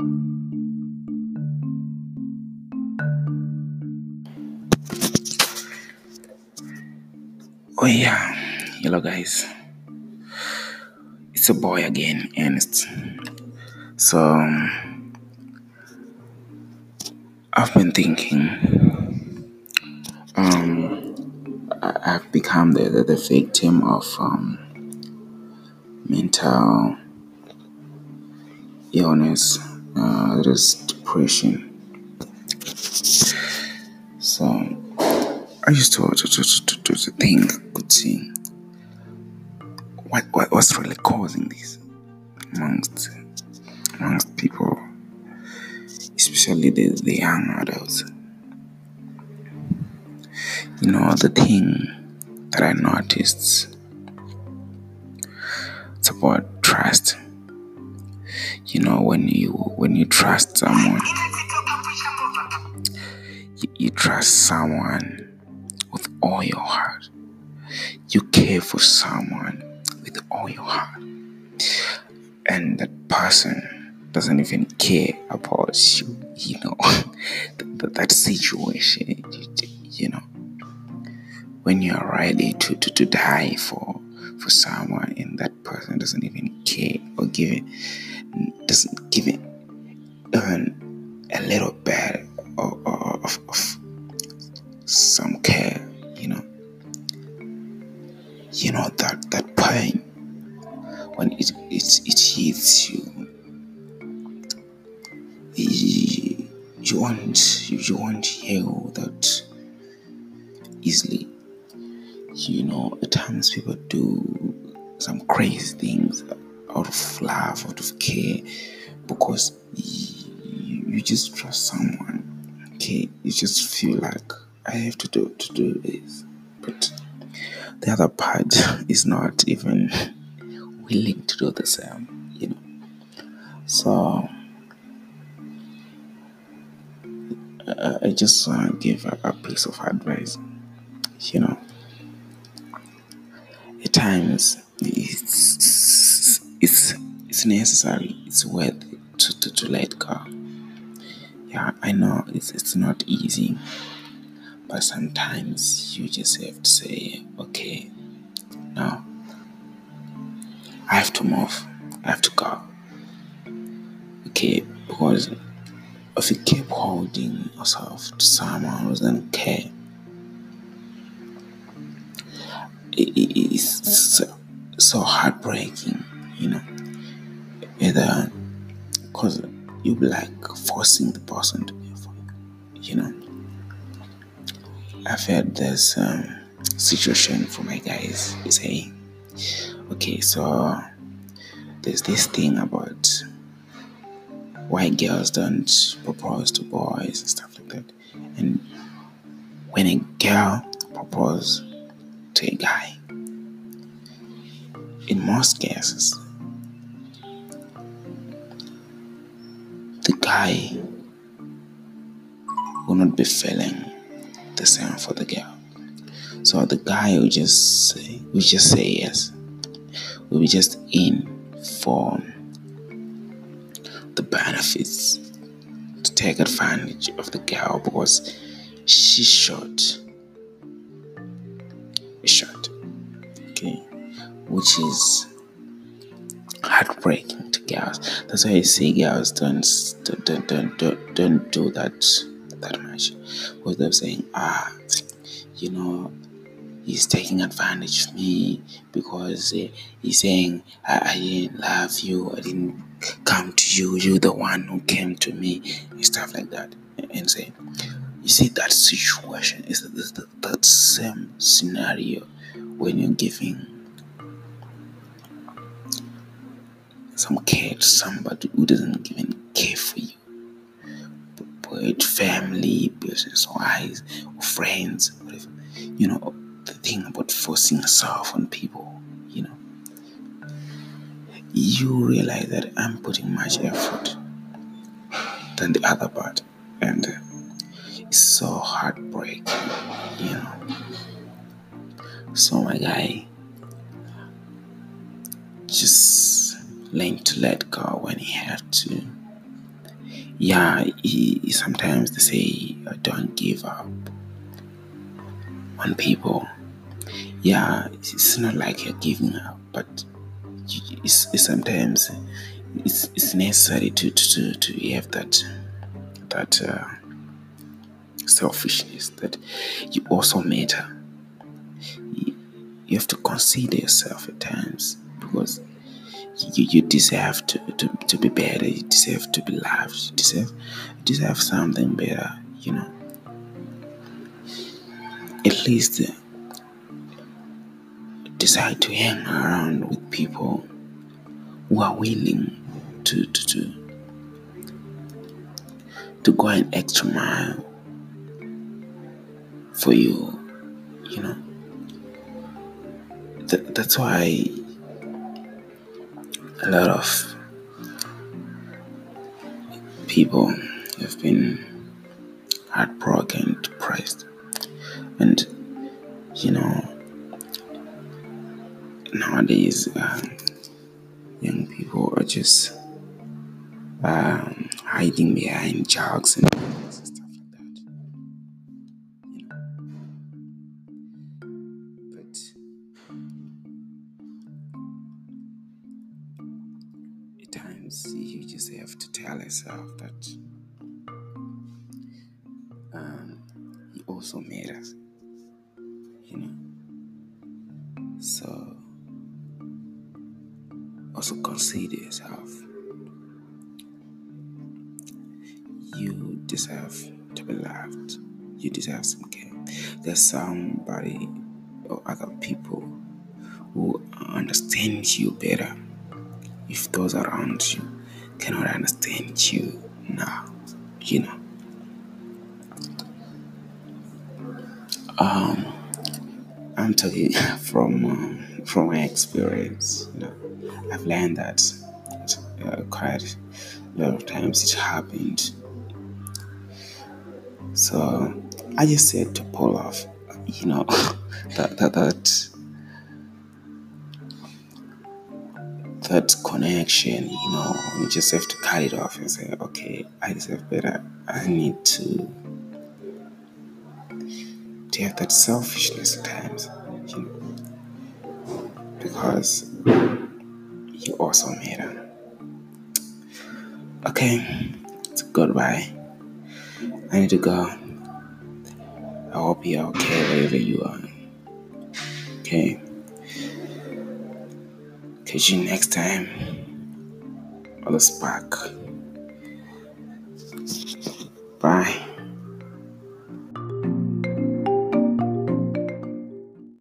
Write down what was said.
Oh yeah, hello guys. It's a boy again, Ernest. So um, I've been thinking. Um, I- I've become the, the, the victim of um, mental illness. Uh, it is depression. So I used to to to to, to, think, could see what, what what's really causing this amongst amongst people, especially the, the young adults. You know, the thing that I noticed it's about trust. You know, when you when you trust someone, you, you trust someone with all your heart. You care for someone with all your heart. And that person doesn't even care about you, you know, that, that situation, you, you know. When you're ready to, to, to die for for someone and that person doesn't even care or give it doesn't give it even a little bit of, of, of some care, you know. You know that that pain when it it, it hits you, you, won't you, you won't heal that easily. You know, at times people do some crazy things out of love, out of care, because you, you just trust someone. Okay, you just feel like I have to do to do this, but the other part is not even willing to do the same. You know, so I just want to give a, a piece of advice. You know, at times it's it's it's necessary. It's worth it to, to, to let go. Yeah, I know it's it's not easy, but sometimes you just have to say, okay, now I have to move. I have to go. Okay, because if you keep holding yourself to someone who doesn't care, it, it, it's so heartbreaking, you know. Either because you be like forcing the person to be for you, you know. I've had this um, situation for my guys saying, okay, so there's this thing about why girls don't propose to boys and stuff like that. And when a girl proposes to a guy, in most cases, guy will not be feeling the same for the girl. So the guy will just say, will just say yes. Will be just in for the benefits to take advantage of the girl because she's short. Short. Okay. Which is heartbreaking to girls. That's why I say girls don't don't don't don't, don't do that that much. Because they're saying, ah, you know, he's taking advantage of me because uh, he's saying I, I didn't love you, I didn't come to you, you're the one who came to me, and stuff like that. And saying, you see, that situation is the, the, that same scenario when you're giving some care to somebody who doesn't even care for you. Be it family, business wise, or friends, whatever. You know, the thing about forcing yourself on people, you know. You realize that I'm putting much effort than the other part. And it's so heartbreaking, you know. So my guy just learned to let go when he had to yeah, he, sometimes they say uh, don't give up on people. Yeah, it's not like you're giving up, but it's, it's sometimes it's, it's necessary to, to, to have that that uh, selfishness that you also matter. You, you have to consider yourself at times because you, you deserve to, to, to be better, you deserve to be loved, you deserve, you deserve something better, you know. At least uh, decide to hang around with people who are willing to, to, to, to go an extra mile for you, you know. That, that's why a lot of people have been heartbroken, depressed, and you know, nowadays uh, young people are just um, hiding behind jokes and at times you just have to tell yourself that um, he also made us. You know? So also consider yourself. You deserve to be loved. You deserve some care. There's somebody or other people who understand you better. If those around you cannot understand you now, you know. Um, I'm talking from um, from my experience. You know, I've learned that uh, quite a lot of times it happened. So I just said to pull off, you know, that that that that connection. You know, you just have to cut it off and say, okay, I deserve better. I need to to have that selfishness at times, you know, because you also matter. Okay, it's goodbye. I need to go. I hope you're okay wherever you are. Okay. Catch you next time on the spark. Bye.